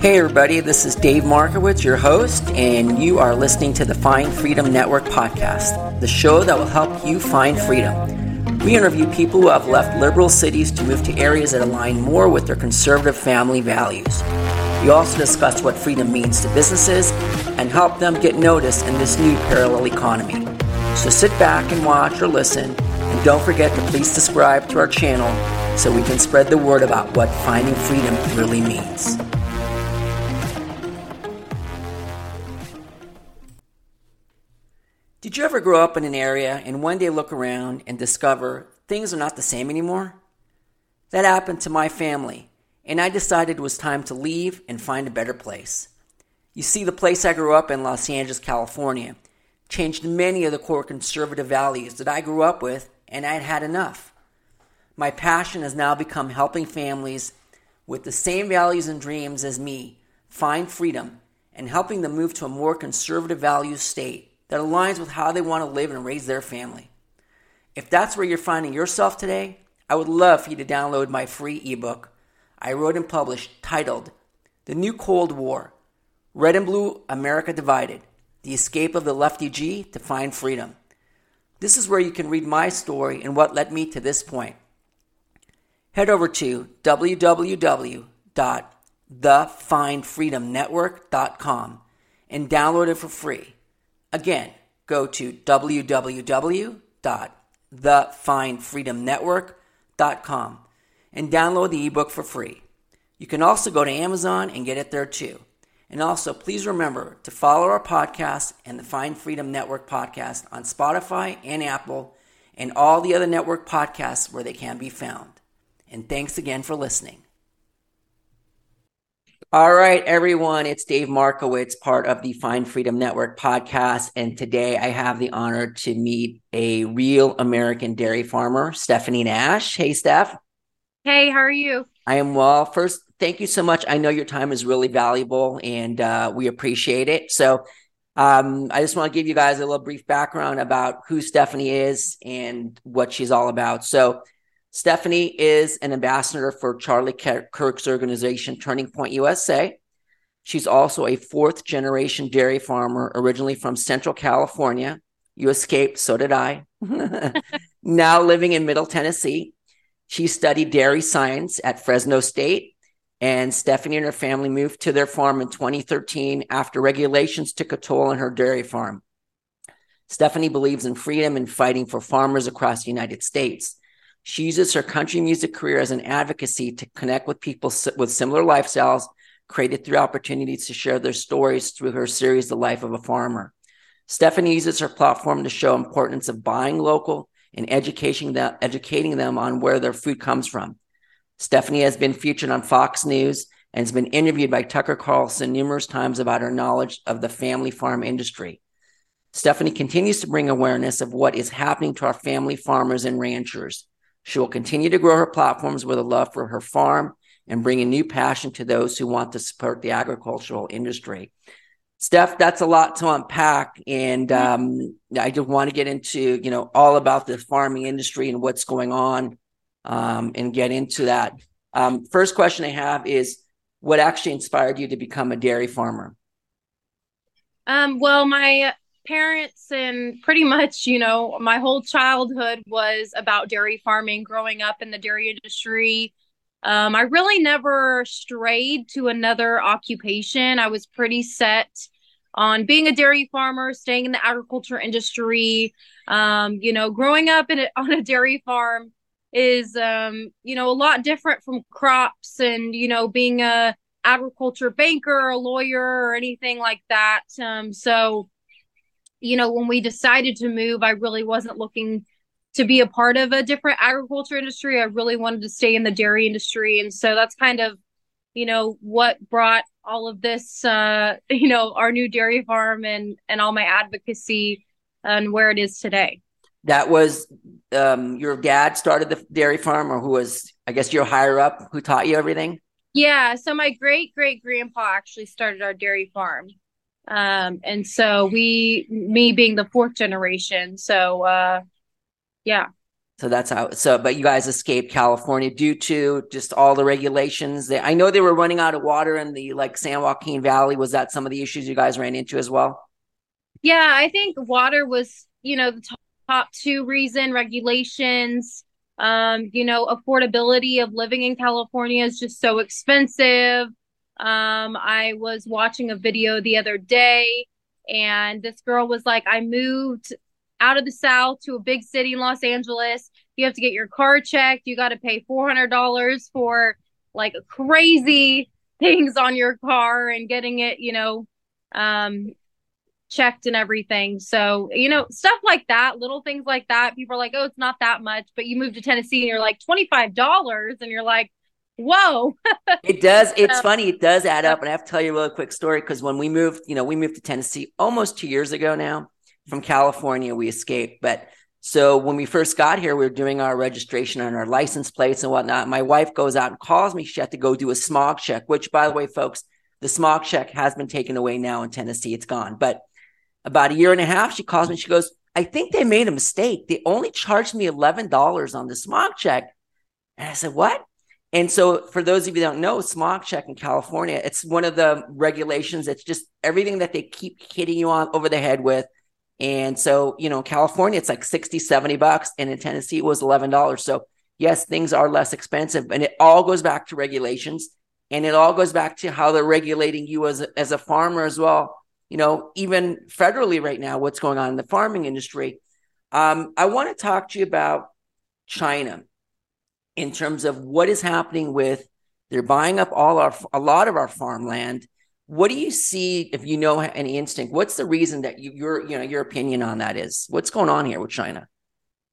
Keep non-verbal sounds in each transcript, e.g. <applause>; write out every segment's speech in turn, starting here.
Hey, everybody, this is Dave Markowitz, your host, and you are listening to the Find Freedom Network podcast, the show that will help you find freedom. We interview people who have left liberal cities to move to areas that align more with their conservative family values. We also discuss what freedom means to businesses and help them get noticed in this new parallel economy. So sit back and watch or listen, and don't forget to please subscribe to our channel so we can spread the word about what finding freedom really means. Did you ever grow up in an area and one day look around and discover things are not the same anymore? That happened to my family, and I decided it was time to leave and find a better place. You see, the place I grew up in, Los Angeles, California, changed many of the core conservative values that I grew up with, and I had had enough. My passion has now become helping families with the same values and dreams as me find freedom and helping them move to a more conservative values state that aligns with how they want to live and raise their family. If that's where you're finding yourself today, I would love for you to download my free ebook I wrote and published titled The New Cold War Red and Blue America Divided The Escape of the Lefty G to Find Freedom. This is where you can read my story and what led me to this point. Head over to www.thefindfreedomnetwork.com and download it for free. Again, go to www.thefindfreedomnetwork.com and download the ebook for free. You can also go to Amazon and get it there too. And also, please remember to follow our podcast and the Find Freedom Network podcast on Spotify and Apple and all the other network podcasts where they can be found. And thanks again for listening. All right, everyone. It's Dave Markowitz, part of the Find Freedom Network podcast. And today I have the honor to meet a real American dairy farmer, Stephanie Nash. Hey, Steph. Hey, how are you? I am well. First, thank you so much. I know your time is really valuable and uh, we appreciate it. So, um, I just want to give you guys a little brief background about who Stephanie is and what she's all about. So, Stephanie is an ambassador for Charlie Kirk's organization, Turning Point USA. She's also a fourth generation dairy farmer, originally from Central California. You escaped, so did I. <laughs> now living in Middle Tennessee. She studied dairy science at Fresno State, and Stephanie and her family moved to their farm in 2013 after regulations took a toll on her dairy farm. Stephanie believes in freedom and fighting for farmers across the United States. She uses her country music career as an advocacy to connect with people with similar lifestyles, created through opportunities to share their stories through her series, The Life of a Farmer. Stephanie uses her platform to show importance of buying local and educating them, educating them on where their food comes from. Stephanie has been featured on Fox News and has been interviewed by Tucker Carlson numerous times about her knowledge of the family farm industry. Stephanie continues to bring awareness of what is happening to our family farmers and ranchers. She will continue to grow her platforms with a love for her farm and bring a new passion to those who want to support the agricultural industry. Steph, that's a lot to unpack, and um, I just want to get into you know all about the farming industry and what's going on, um, and get into that. Um, first question I have is, what actually inspired you to become a dairy farmer? Um, well, my parents and pretty much, you know, my whole childhood was about dairy farming, growing up in the dairy industry. Um, I really never strayed to another occupation. I was pretty set on being a dairy farmer, staying in the agriculture industry. Um, you know, growing up in a, <laughs> on a dairy farm is, um, you know, a lot different from crops and, you know, being a agriculture banker, a lawyer, or anything like that. Um, so, you know, when we decided to move, I really wasn't looking to be a part of a different agriculture industry. I really wanted to stay in the dairy industry. And so that's kind of, you know, what brought all of this, uh, <laughs> you know, our new dairy farm and, and all my advocacy and where it is today. That was um, your dad started the dairy farm, or who was, I guess, your higher up who taught you everything? Yeah. So my great great grandpa actually started our dairy farm. Um, and so we, me being the fourth generation. So, uh, yeah. So that's how. So, but you guys escaped California due to just all the regulations. That I know they were running out of water in the like San Joaquin Valley. Was that some of the issues you guys ran into as well? Yeah, I think water was, you know, the top, top two reason. Regulations, um, you know, affordability of living in California is just so expensive. Um, I was watching a video the other day, and this girl was like, "I moved out of the South to a big city in Los Angeles. You have to get your car checked. You got to pay $400 for like crazy things on your car and getting it, you know, um, checked and everything. So, you know, stuff like that, little things like that. People are like, oh, it's not that much. But you move to Tennessee and you're like, $25. And you're like, whoa. it does. It's so, <laughs> funny. It does add up. And I have to tell you a really quick story because when we moved, you know, we moved to Tennessee almost two years ago now from California. We escaped, but so when we first got here, we were doing our registration on our license plates and whatnot. My wife goes out and calls me. She had to go do a smog check, which, by the way, folks, the smog check has been taken away now in Tennessee. It's gone. But about a year and a half, she calls me. She goes, I think they made a mistake. They only charged me $11 on the smog check. And I said, What? And so, for those of you that don't know, smog check in California, it's one of the regulations. It's just everything that they keep hitting you on over the head with and so, you know, California, it's like 60, 70 bucks. And in Tennessee, it was $11. So, yes, things are less expensive. And it all goes back to regulations. And it all goes back to how they're regulating you as a, as a farmer as well. You know, even federally right now, what's going on in the farming industry. Um, I want to talk to you about China in terms of what is happening with they're buying up all our a lot of our farmland what do you see if you know any instinct? What's the reason that you, your you know your opinion on that is? What's going on here with China?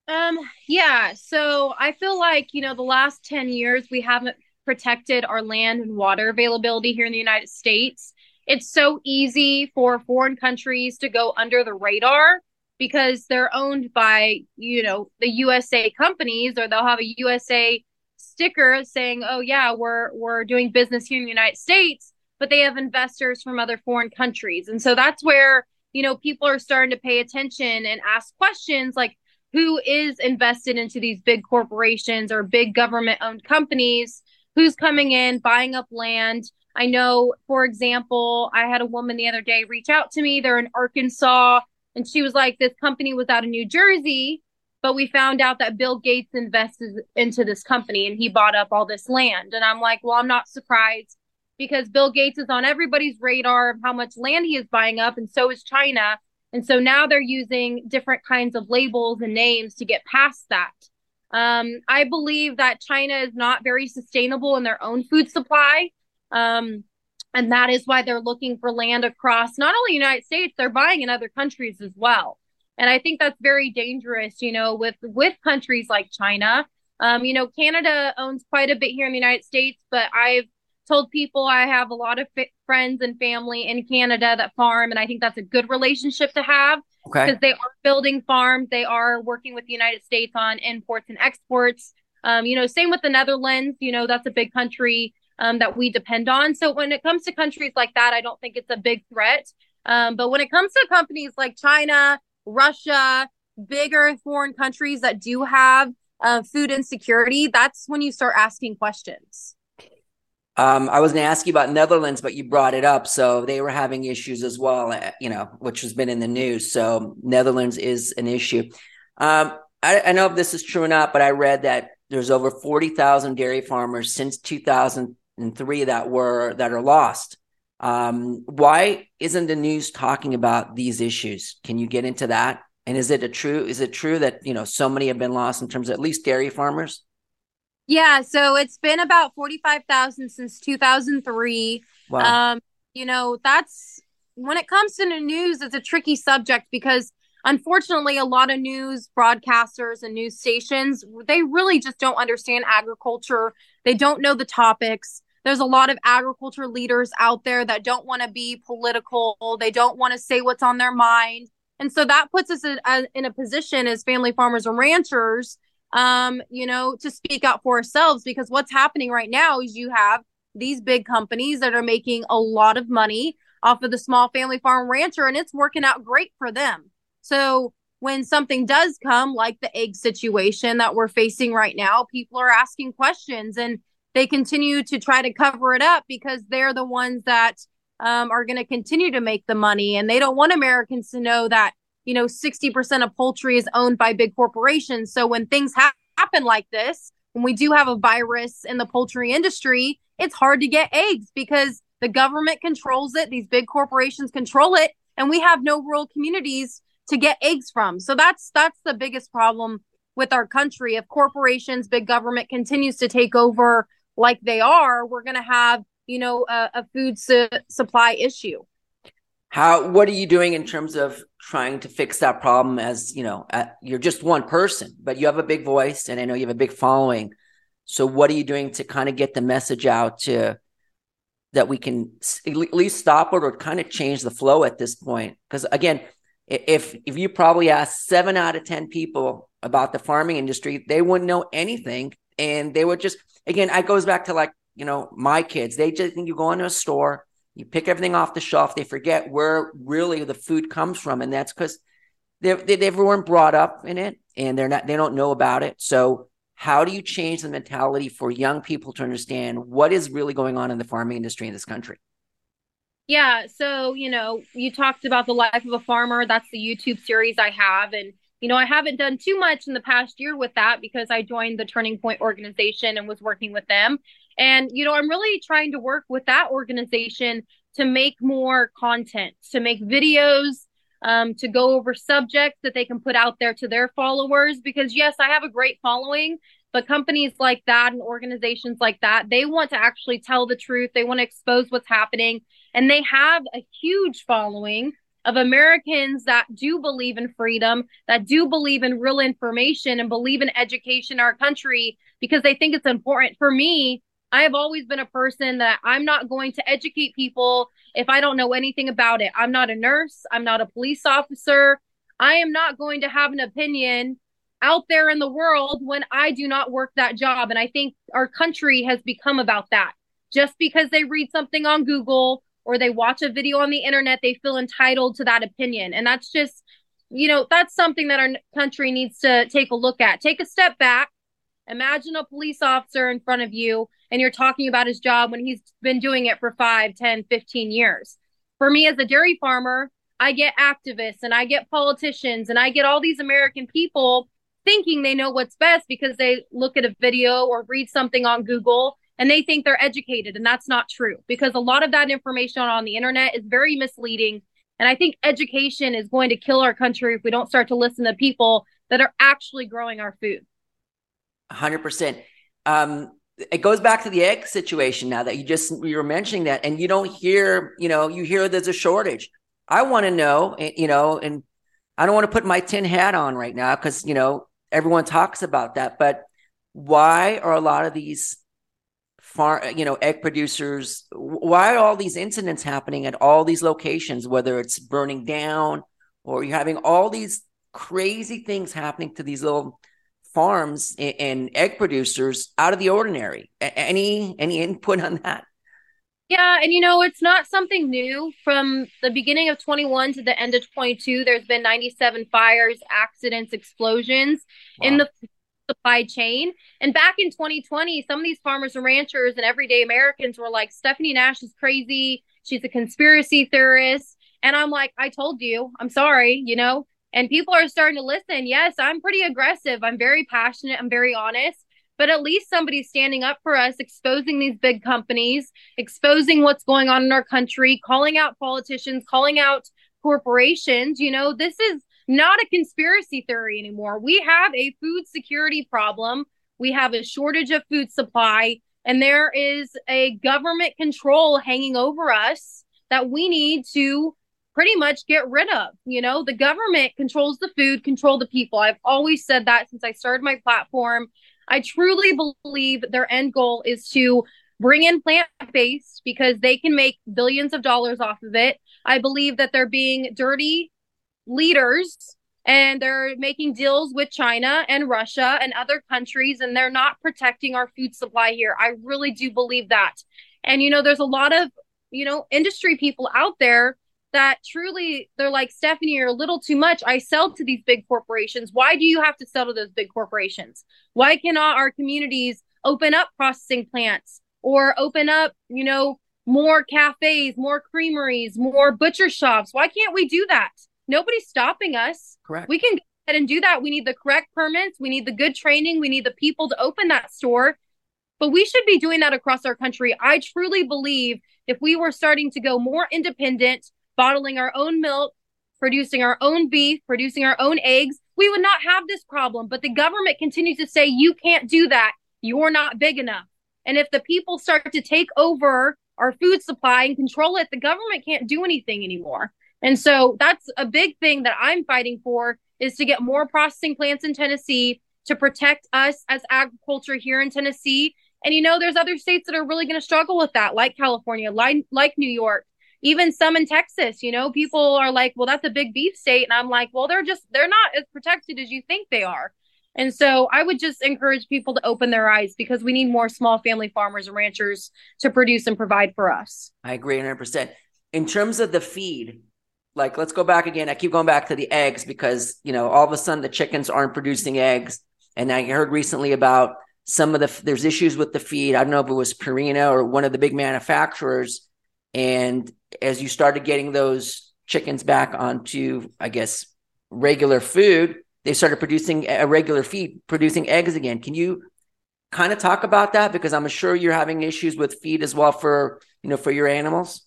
Um yeah, so I feel like, you know, the last 10 years we haven't protected our land and water availability here in the United States. It's so easy for foreign countries to go under the radar because they're owned by, you know, the USA companies or they'll have a USA sticker saying, "Oh yeah, we're we're doing business here in the United States." but they have investors from other foreign countries. And so that's where, you know, people are starting to pay attention and ask questions like who is invested into these big corporations or big government owned companies? Who's coming in, buying up land? I know, for example, I had a woman the other day reach out to me. They're in Arkansas, and she was like, This company was out of New Jersey, but we found out that Bill Gates invested into this company and he bought up all this land. And I'm like, Well, I'm not surprised because Bill Gates is on everybody's radar of how much land he is buying up, and so is China. And so now they're using different kinds of labels and names to get past that. Um, I believe that China is not very sustainable in their own food supply. Um, and that is why they're looking for land across not only United States, they're buying in other countries as well. And I think that's very dangerous, you know, with with countries like China. Um, you know, Canada owns quite a bit here in the United States, but I've told people I have a lot of f- friends and family in Canada that farm, and I think that's a good relationship to have because okay. they are building farms. They are working with the United States on imports and exports. Um, you know, same with the Netherlands. You know, that's a big country um, that we depend on. So when it comes to countries like that, I don't think it's a big threat. Um, but when it comes to companies like China, Russia, bigger foreign countries that do have uh, food insecurity, that's when you start asking questions. Um, I was going to ask you about Netherlands, but you brought it up. So they were having issues as well, uh, you know, which has been in the news. So Netherlands is an issue. Um, I, I know if this is true or not, but I read that there's over 40,000 dairy farmers since 2003 that were, that are lost. Um, why isn't the news talking about these issues? Can you get into that? And is it a true, is it true that, you know, so many have been lost in terms of at least dairy farmers? Yeah, so it's been about 45,000 since 2003. Wow. Um, you know, that's when it comes to the news, it's a tricky subject because unfortunately a lot of news broadcasters and news stations, they really just don't understand agriculture. They don't know the topics. There's a lot of agriculture leaders out there that don't want to be political. They don't want to say what's on their mind. And so that puts us in a, in a position as family farmers and ranchers um, you know, to speak out for ourselves because what's happening right now is you have these big companies that are making a lot of money off of the small family farm rancher and it's working out great for them. So when something does come, like the egg situation that we're facing right now, people are asking questions and they continue to try to cover it up because they're the ones that um, are going to continue to make the money. And they don't want Americans to know that, you know, 60% of poultry is owned by big corporations. So when things ha- happen like this, when we do have a virus in the poultry industry, it's hard to get eggs because the government controls it, these big corporations control it, and we have no rural communities to get eggs from. So that's that's the biggest problem with our country. If corporations, big government continues to take over like they are, we're going to have, you know, a, a food su- supply issue. How what are you doing in terms of trying to fix that problem as, you know, you're just one person, but you have a big voice and I know you have a big following. So what are you doing to kind of get the message out to that we can at least stop it or kind of change the flow at this point? Because again, if if you probably ask seven out of ten people about the farming industry, they wouldn't know anything, and they would just again. It goes back to like you know my kids. They just think you go into a store, you pick everything off the shelf. They forget where really the food comes from, and that's because they they weren't brought up in it, and they're not they don't know about it. So how do you change the mentality for young people to understand what is really going on in the farming industry in this country? Yeah. So, you know, you talked about the life of a farmer. That's the YouTube series I have. And, you know, I haven't done too much in the past year with that because I joined the Turning Point organization and was working with them. And, you know, I'm really trying to work with that organization to make more content, to make videos, um, to go over subjects that they can put out there to their followers. Because, yes, I have a great following, but companies like that and organizations like that, they want to actually tell the truth. They want to expose what's happening. And they have a huge following of Americans that do believe in freedom, that do believe in real information and believe in education in our country because they think it's important. For me, I have always been a person that I'm not going to educate people if I don't know anything about it. I'm not a nurse, I'm not a police officer. I am not going to have an opinion out there in the world when I do not work that job. And I think our country has become about that. Just because they read something on Google or they watch a video on the internet, they feel entitled to that opinion. And that's just, you know, that's something that our country needs to take a look at. Take a step back. Imagine a police officer in front of you and you're talking about his job when he's been doing it for 5, 10, 15 years. For me as a dairy farmer, I get activists and I get politicians and I get all these American people thinking they know what's best because they look at a video or read something on Google and they think they're educated. And that's not true because a lot of that information on the internet is very misleading. And I think education is going to kill our country if we don't start to listen to people that are actually growing our food. 100%. Um, it goes back to the egg situation now that you just you were mentioning that and you don't hear you know you hear there's a shortage i want to know you know and i don't want to put my tin hat on right now because you know everyone talks about that but why are a lot of these farm, you know, egg producers. Why are all these incidents happening at all these locations, whether it's burning down or you're having all these crazy things happening to these little farms and, egg producers out of the ordinary? Any any input on that? Yeah, and you know, it's not something new. From the beginning of 21 to the end of 22, there's been 97 fires, accidents, explosions wow. in the supply chain. And back in 2020, some of these farmers and ranchers and everyday Americans were like, Stephanie Nash is crazy. She's a conspiracy theorist. And I'm like, I told you, I'm sorry, you know? And people are starting to listen. Yes, I'm pretty aggressive. I'm very passionate. I'm very honest. But at least somebody's standing up for us, exposing these big companies, exposing what's going on in our country, calling out politicians, calling out corporations. You know, this is not a conspiracy theory anymore. We have a food security problem. We have a shortage of food supply, and there is a government control hanging over us that we need to pretty much get rid of. You know, the government controls the food, control the people. I've always said that since I started my platform. I truly believe their end goal is to bring in plant based because they can make billions of dollars off of it. I believe that they're being dirty leaders and they're making deals with China and Russia and other countries, and they're not protecting our food supply here. I really do believe that. And, you know, there's a lot of, you know, industry people out there that truly they're like stephanie you're a little too much. I sell to these big corporations. Why do you have to sell to those big corporations? Why cannot our communities open up processing plants or open up you know more cafes more creameries more butcher shops? Why can't we do that nobody's stopping us correct we can go ahead and do that we need the correct permits we need the good training we need the people to open that store but we should be doing that across our country i truly believe if we were starting to go more independent bottling our own milk, producing our own beef, producing our own eggs, we would not have this problem. But the government continues to say, you can't do that. You're not big enough. And if the people start to take over our food supply and control it, the government can't do anything anymore. And so that's a big thing that I'm fighting for is to get more processing plants in Tennessee to protect us as agriculture here in Tennessee. And you know, there's other states that are really going to struggle with that, like California, like, like New York, even some in Texas, you know, people are like, well, that's a big beef state. And I'm like, well, they're just, they're not as protected as you think they are. And so I would just encourage people to open their eyes because we need more small family farmers and ranchers to produce and provide for us. I agree 100%. In terms of the feed, like let's go back again. I keep going back to the eggs because, you know, all of a sudden the chickens aren't producing eggs. And I heard recently about some of the, there's issues with the feed. I don't know if it was Purina or one of the big manufacturers. And as you started getting those chickens back onto, I guess, regular food, they started producing a regular feed, producing eggs again. Can you kind of talk about that? Because I'm sure you're having issues with feed as well for, you know, for your animals.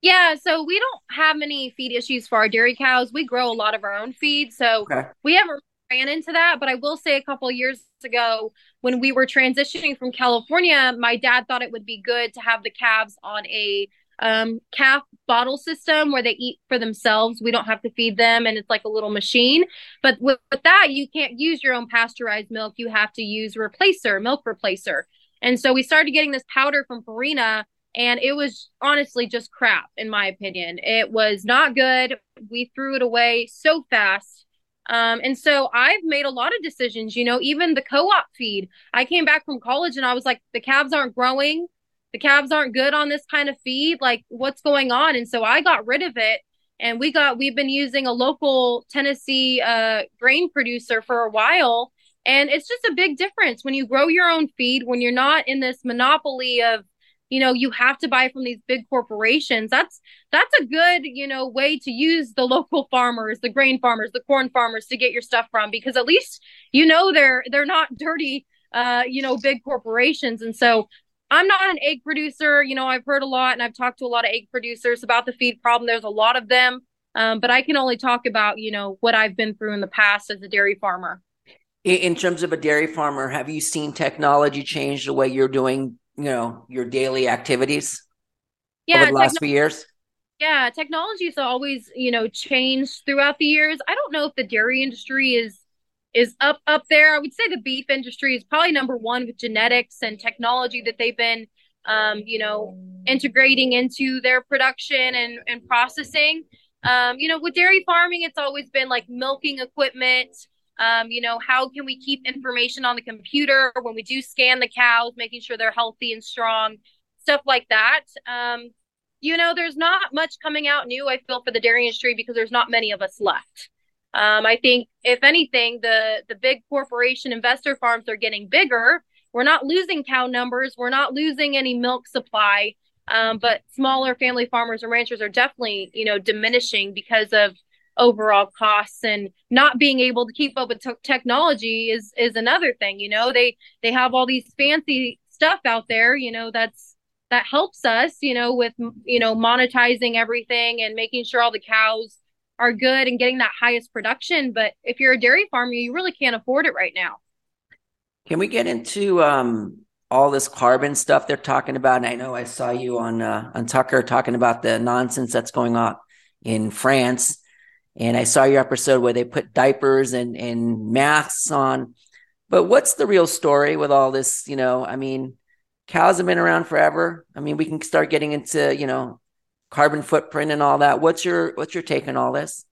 Yeah, so we don't have many feed issues for our dairy cows. We grow a lot of our own feed, so okay. we haven't ran into that. But I will say, a couple years ago, when we were transitioning from California, my dad thought it would be good to have the calves on a um, calf bottle system where they eat for themselves. We don't have to feed them, and it's like a little machine. But with, with that, you can't use your own pasteurized milk. You have to use replacer, milk replacer. And so we started getting this powder from Purina, and it was honestly just crap, in my opinion. It was not good. We threw it away so fast. Um, and so I've made a lot of decisions, you know, even the co op feed. I came back from college and I was like, the calves aren't growing the calves aren't good on this kind of feed like what's going on and so i got rid of it and we got we've been using a local tennessee uh, grain producer for a while and it's just a big difference when you grow your own feed when you're not in this monopoly of you know you have to buy from these big corporations that's that's a good you know way to use the local farmers the grain farmers the corn farmers to get your stuff from because at least you know they're they're not dirty uh you know big corporations and so I'm not an egg producer. You know, I've heard a lot and I've talked to a lot of egg producers about the feed problem. There's a lot of them. Um, but I can only talk about, you know, what I've been through in the past as a dairy farmer. In terms of a dairy farmer, have you seen technology change the way you're doing, you know, your daily activities yeah, over the last few years? Yeah, technology has always, you know, changed throughout the years. I don't know if the dairy industry is is up up there. I would say the beef industry is probably number one with genetics and technology that they've been, um, you know, integrating into their production and and processing. Um, you know, with dairy farming, it's always been like milking equipment. Um, you know, how can we keep information on the computer when we do scan the cows, making sure they're healthy and strong, stuff like that. Um, you know, there's not much coming out new, I feel, for the dairy industry because there's not many of us left. Um, I think if anything, the the big corporation investor farms are getting bigger. We're not losing cow numbers. We're not losing any milk supply. Um, but smaller family farmers and ranchers are definitely, you know, diminishing because of overall costs and not being able to keep up with t- technology is is another thing. You know, they they have all these fancy stuff out there. You know, that's that helps us. You know, with you know monetizing everything and making sure all the cows are good and getting that highest production. But if you're a dairy farmer, you really can't afford it right now. Can we get into um, all this carbon stuff they're talking about? And I know I saw you on uh, on Tucker talking about the nonsense that's going on in France. And I saw your episode where they put diapers and, and masks on. But what's the real story with all this? You know, I mean, cows have been around forever. I mean, we can start getting into, you know, carbon footprint and all that. What's your what's your take on all this?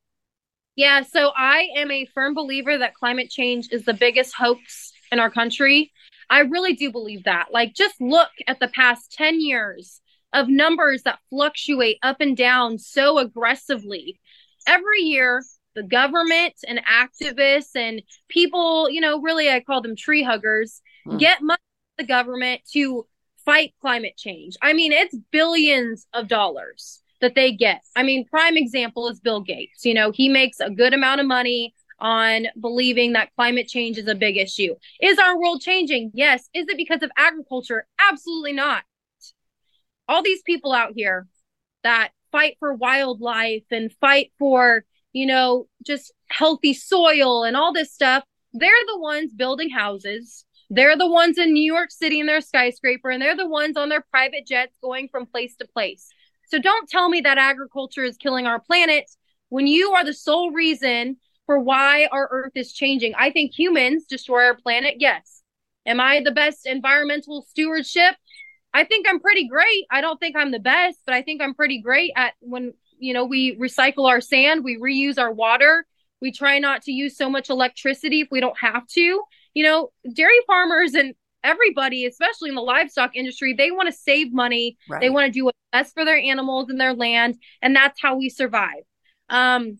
Yeah, so I am a firm believer that climate change is the biggest hoax in our country. I really do believe that. Like just look at the past 10 years of numbers that fluctuate up and down so aggressively. Every year, the government and activists and people, you know, really I call them tree huggers, mm. get money from the government to fight climate change. I mean, it's billions of dollars that they get. I mean, prime example is Bill Gates. You know, he makes a good amount of money on believing that climate change is a big issue. Is our world changing? Yes. Is it because of agriculture? Absolutely not. All these people out here that fight for wildlife and fight for, you know, just healthy soil and all this stuff, they're the ones building houses. They're the ones in New York City in their skyscraper, and they're the ones on their private jets going from place to place. So don't tell me that agriculture is killing our planet when you are the sole reason for why our earth is changing. I think humans destroy our planet. Yes. Am I the best environmental stewardship? I think I'm pretty great. I don't think I'm the best, but I think I'm pretty great at when, you know, we recycle our sand, we reuse our water, we try not to use so much electricity if we don't have to. You know, dairy farmers and everybody, especially in the livestock industry, they want to save money. Right. They want to do what's best for their animals and their land, and that's how we survive. Um,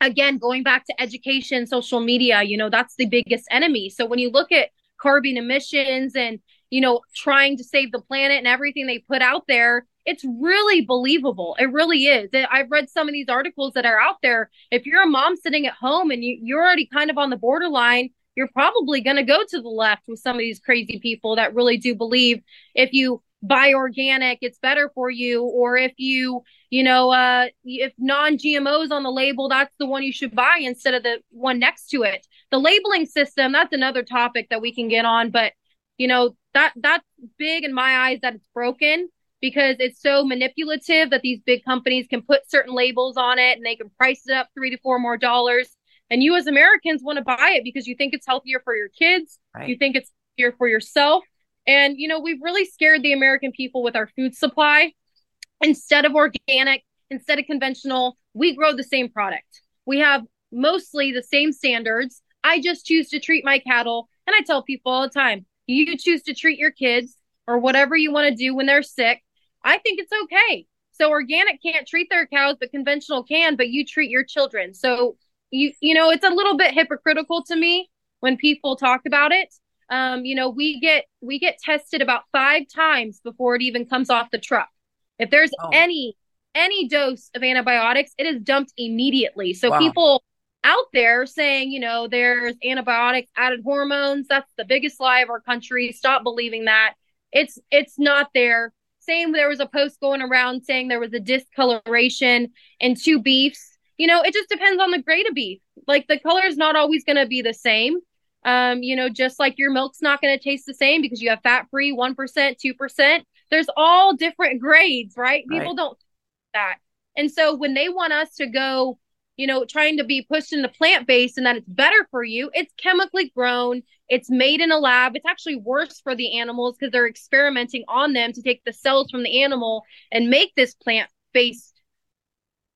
again, going back to education, social media, you know, that's the biggest enemy. So when you look at carbon emissions and you know trying to save the planet and everything they put out there it's really believable. It really is. I've read some of these articles that are out there. If you're a mom sitting at home and you, you're already kind of on the borderline you're probably going to go to the left with some of these crazy people that really do believe if you buy organic it's better for you. Or if you you know uh if non-gmos on the label that's the one you should buy instead of the one next to it the labeling system that's another topic that we can get on but you know that that's big in my eyes that it's broken because it's so manipulative that these big companies can put certain labels on it and they can price it up three to four more dollars and you as Americans want to buy it because you think it's healthier for your kids. Right. You think it's healthier for yourself. And, you know, we've really scared the American people with our food supply. Instead of organic, instead of conventional, we grow the same product. We have mostly the same standards. I just choose to treat my cattle. And I tell people all the time you choose to treat your kids or whatever you want to do when they're sick. I think it's okay. So organic can't treat their cows, but conventional can, but you treat your children. So you you know it's a little bit hypocritical to me when people talk about it um, you know we get we get tested about five times before it even comes off the truck if there's oh. any any dose of antibiotics it is dumped immediately so wow. people out there saying you know there's antibiotics added hormones that's the biggest lie of our country stop believing that it's it's not there same there was a post going around saying there was a discoloration in two beefs you know, it just depends on the grade of beef. Like the color is not always going to be the same. Um, you know, just like your milk's not going to taste the same because you have fat free 1%, 2%. There's all different grades, right? right. People don't that. And so when they want us to go, you know, trying to be pushed into plant based and that it's better for you, it's chemically grown, it's made in a lab. It's actually worse for the animals because they're experimenting on them to take the cells from the animal and make this plant based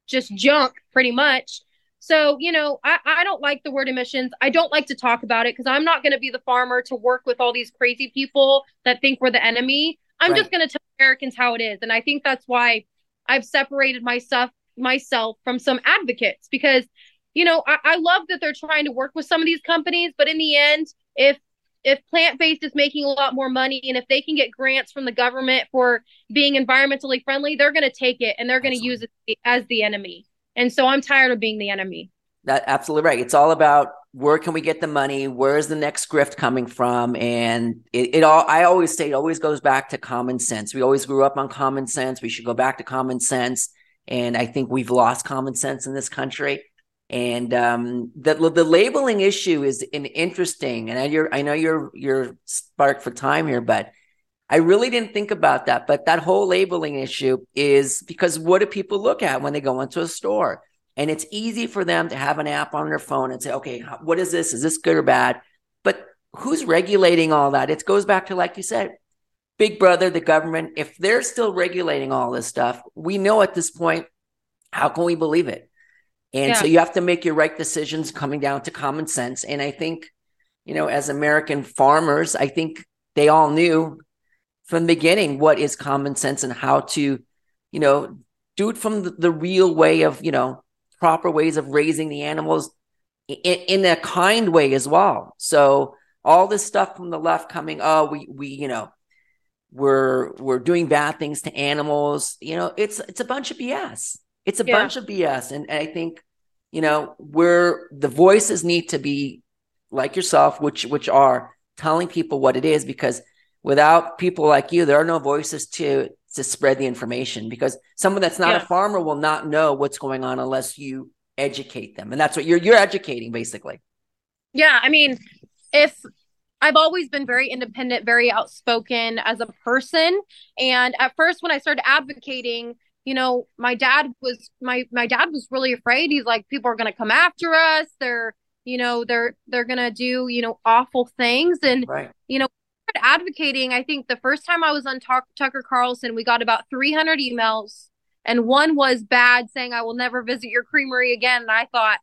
just junk pretty much. So, you know, I, I don't like the word emissions. I don't like to talk about it because I'm not going to be the farmer to work with all these crazy people that think we're the enemy. I'm right. just going to tell Americans how it is. And I think that's why I've separated myself myself from some advocates because, you know, I, I love that they're trying to work with some of these companies, but in the end, if if plant based is making a lot more money and if they can get grants from the government for being environmentally friendly, they're going to take it and they're going to use it as the enemy. And so I'm tired of being the enemy. That absolutely right. It's all about where can we get the money? Where's the next grift coming from? And it, it all I always say it always goes back to common sense. We always grew up on common sense. We should go back to common sense. And I think we've lost common sense in this country. And um, the the labeling issue is an interesting, and I, you're, I know you're you're sparked for time here, but I really didn't think about that. But that whole labeling issue is because what do people look at when they go into a store? And it's easy for them to have an app on their phone and say, okay, what is this? Is this good or bad? But who's regulating all that? It goes back to, like you said, Big Brother, the government. If they're still regulating all this stuff, we know at this point, how can we believe it? And yeah. so you have to make your right decisions coming down to common sense. And I think, you know, as American farmers, I think they all knew from the beginning what is common sense and how to, you know, do it from the, the real way of, you know, proper ways of raising the animals in, in a kind way as well. So all this stuff from the left coming, oh, we we, you know, we're we're doing bad things to animals. You know, it's it's a bunch of BS. It's a yeah. bunch of BS. And, and I think, you know, where the voices need to be like yourself, which which are telling people what it is, because without people like you, there are no voices to to spread the information. Because someone that's not yeah. a farmer will not know what's going on unless you educate them, and that's what you're you're educating basically. Yeah, I mean, if I've always been very independent, very outspoken as a person. And at first, when I started advocating, you know, my dad was my my dad was really afraid. He's like, people are going to come after us. They're, you know, they're they're going to do, you know, awful things. And right. you know, advocating. I think the first time I was on Tucker Carlson, we got about 300 emails, and one was bad, saying I will never visit your creamery again. And I thought,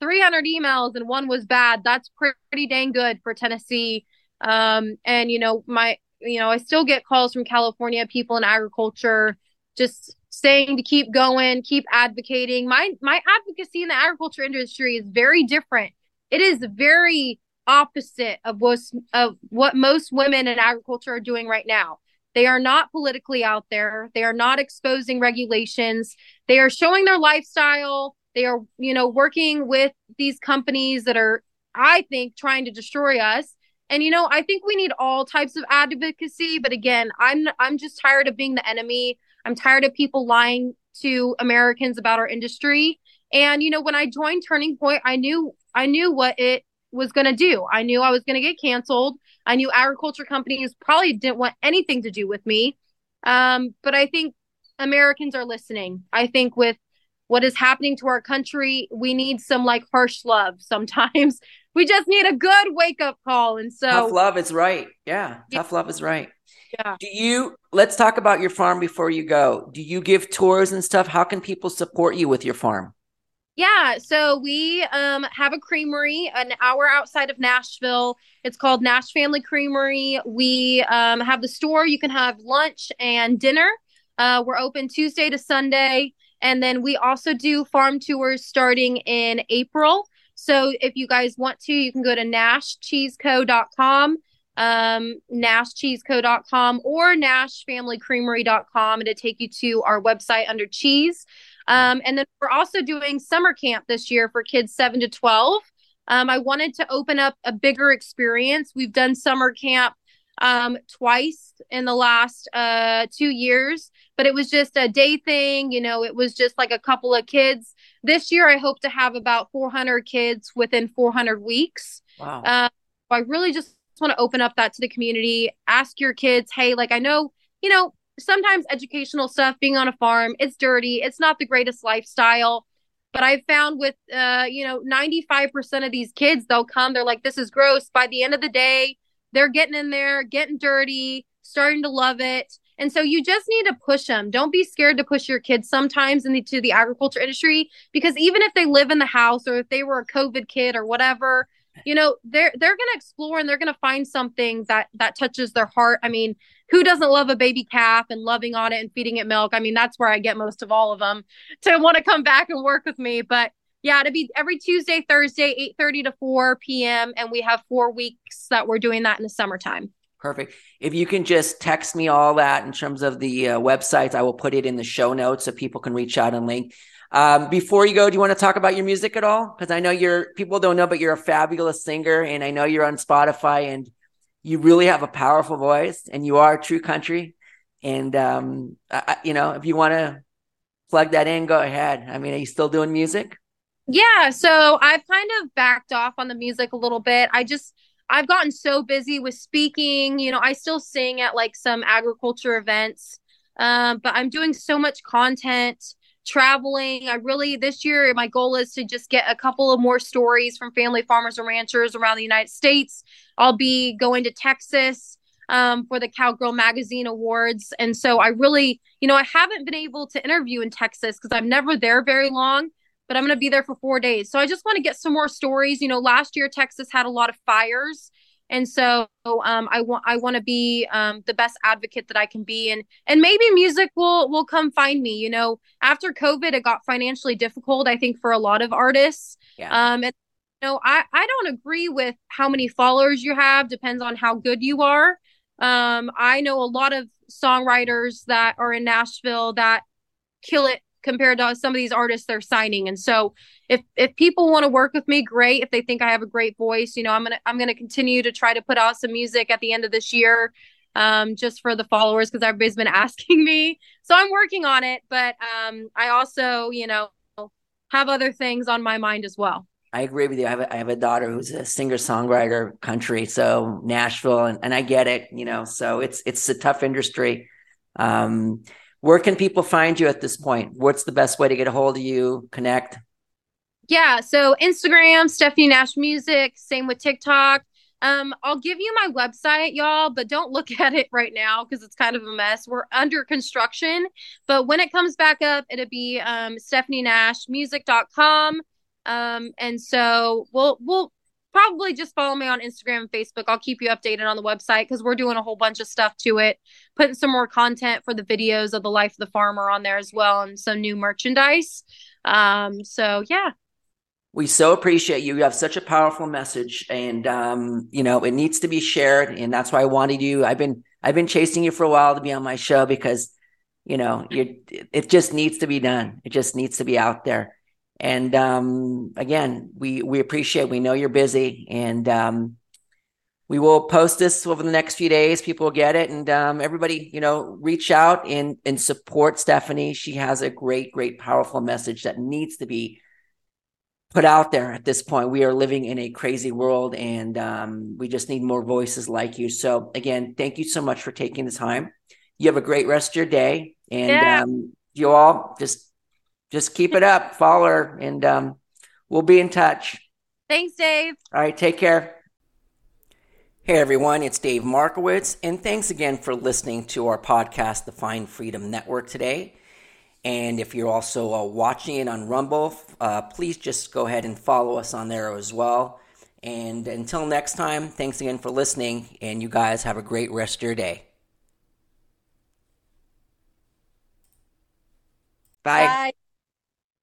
300 emails and one was bad. That's pretty dang good for Tennessee. Um, and you know, my, you know, I still get calls from California people in agriculture just saying to keep going, keep advocating. My my advocacy in the agriculture industry is very different. It is very opposite of what of what most women in agriculture are doing right now. They are not politically out there. They are not exposing regulations. They are showing their lifestyle they are, you know, working with these companies that are, I think, trying to destroy us. And you know, I think we need all types of advocacy, but again, I'm I'm just tired of being the enemy. I'm tired of people lying to Americans about our industry. And you know, when I joined Turning Point, I knew I knew what it was going to do. I knew I was going to get canceled. I knew agriculture companies probably didn't want anything to do with me. Um, but I think Americans are listening. I think with what is happening to our country. We need some like harsh love sometimes. <laughs> We just need a good wake up call. And so tough love is right. Yeah. yeah. Tough love is right. Yeah. Do you let's talk about your farm before you go. Do you give tours and stuff? How can people support you with your farm? Yeah, so we um, have a creamery an hour outside of Nashville. It's called Nash Family Creamery. We um, have the store. You can have lunch and dinner. Uh, we're open Tuesday to Sunday. And then we also do farm tours starting in April. So if you guys want to, you can go to nashcheeseco.com, um, nashcheeseco.com or nashfamilycreamery.com to take you to our website under cheese. Um, and then we're also doing summer camp this year for kids 7 to 12. Um, I wanted to open up a bigger experience. We've done summer camp um, twice in the last uh, two years, but it was just a day thing. You know, it was just like a couple of kids. This year, I hope to have about 400 kids within 400 weeks. Wow. Uh, I really just want to open up that to the community. Ask your kids, hey, like I know, you know, sometimes educational stuff, being on a farm, it's dirty, it's not the greatest lifestyle. But I've found with, uh, you know, 95% of these kids, they'll come, they're like, this is gross. By the end of the day, they're getting in there, getting dirty, starting to love it. And so you just need to push them. Don't be scared to push your kids sometimes into the agriculture industry because even if they live in the house or if they were a COVID kid or whatever, you know, they're they're going to explore and they're going to find something that that touches their heart. I mean, who doesn't love a baby calf and loving on it and feeding it milk? I mean, that's where I get most of all of them to want to come back and work with me. But yeah, to be every Tuesday, Thursday, 8 30 to 4 p.m. And we have four weeks that we're doing that in the summertime. Perfect. If you can just text me all that in terms of the uh, websites, I will put it in the show notes so people can reach out and link. Um, before you go, do you want to talk about your music at all? Because I know you're people don't know, but you're a fabulous singer, and I know you're on Spotify, and you really have a powerful voice, and you are true country. And um, I, you know, if you want to plug that in, go ahead. I mean, are you still doing music? Yeah, so I've kind of backed off on the music a little bit. I just I've gotten so busy with speaking. You know, I still sing at like some agriculture events, um, but I'm doing so much content, traveling. I really this year my goal is to just get a couple of more stories from family farmers and ranchers around the United States. I'll be going to Texas um, for the Cowgirl Magazine Awards, and so I really, you know, I haven't been able to interview in Texas because I'm never there very long but I'm going to be there for four days. So I just want to get some more stories. You know, last year Texas had a lot of fires. and so um, I want I want to be um, the best advocate that I can be, and and maybe music will will come find me. You know, after COVID, it got financially difficult. I think for a lot of artists. Yeah. Um, and you know, I I don't agree with how many followers you have. Depends on how good you are. Um, I know a lot of songwriters that are in Nashville that kill it compared to some of these artists they're signing. And so if if people want to work with me, great. If they think I have a great voice, you know, I'm gonna I'm gonna continue to try to put out some music at the end of this year. Um, just for the followers because everybody's been <laughs> asking me. So I'm working on it, but um, I also, you know, have other things on my mind as well. I agree with you. I have a, I have a daughter who's a singer songwriter country, so Nashville, and, and I get it. You know, so it's it's a tough industry. Um, where can people find you at this point? What's the best way to get a hold of you, connect? Yeah, so Instagram, Stephanie Nash Music, same with TikTok. Um, I'll give you my website, y'all, but don't look <laughs> at it right now because it's kind of a mess. We're under construction, but when it comes back up, it'll be um, stephanienashmusic.com. Um, and so we'll we'll probably just follow me on Instagram and Facebook. I'll keep you updated on the website because we're doing a whole bunch of stuff to it, putting some more content for the videos of the life of the farmer on there as well, and some new merchandise. Um, so yeah. We so appreciate you. You have such a powerful message, and um, you know it needs to be shared, and that's why I wanted you. I've been I've been chasing you for a while to be on my show because you know you it just needs to be done. It just needs to be out there. And um, again, we we appreciate. We know you're busy, and um, we will post this over the next few days. People will get it, and um, everybody, you know, reach out and and support Stephanie. She has a great, great, powerful message that needs to be put out there at this point. We are living in a crazy world, and um, we just need more voices like you. So, again, thank you so much for taking the time. You have a great rest of your day, and yeah. um, you all just just keep it up. Follow her, and um, we'll be in touch. Thanks, Dave. All right, take care. Hey everyone, it's Dave Markowitz, and thanks again for listening to our podcast, the Find Freedom Network, today. And if you're also uh, watching it on Rumble, uh, please just go ahead and follow us on there as well. And until next time, thanks again for listening, and you guys have a great rest of your day. Bye. Bye.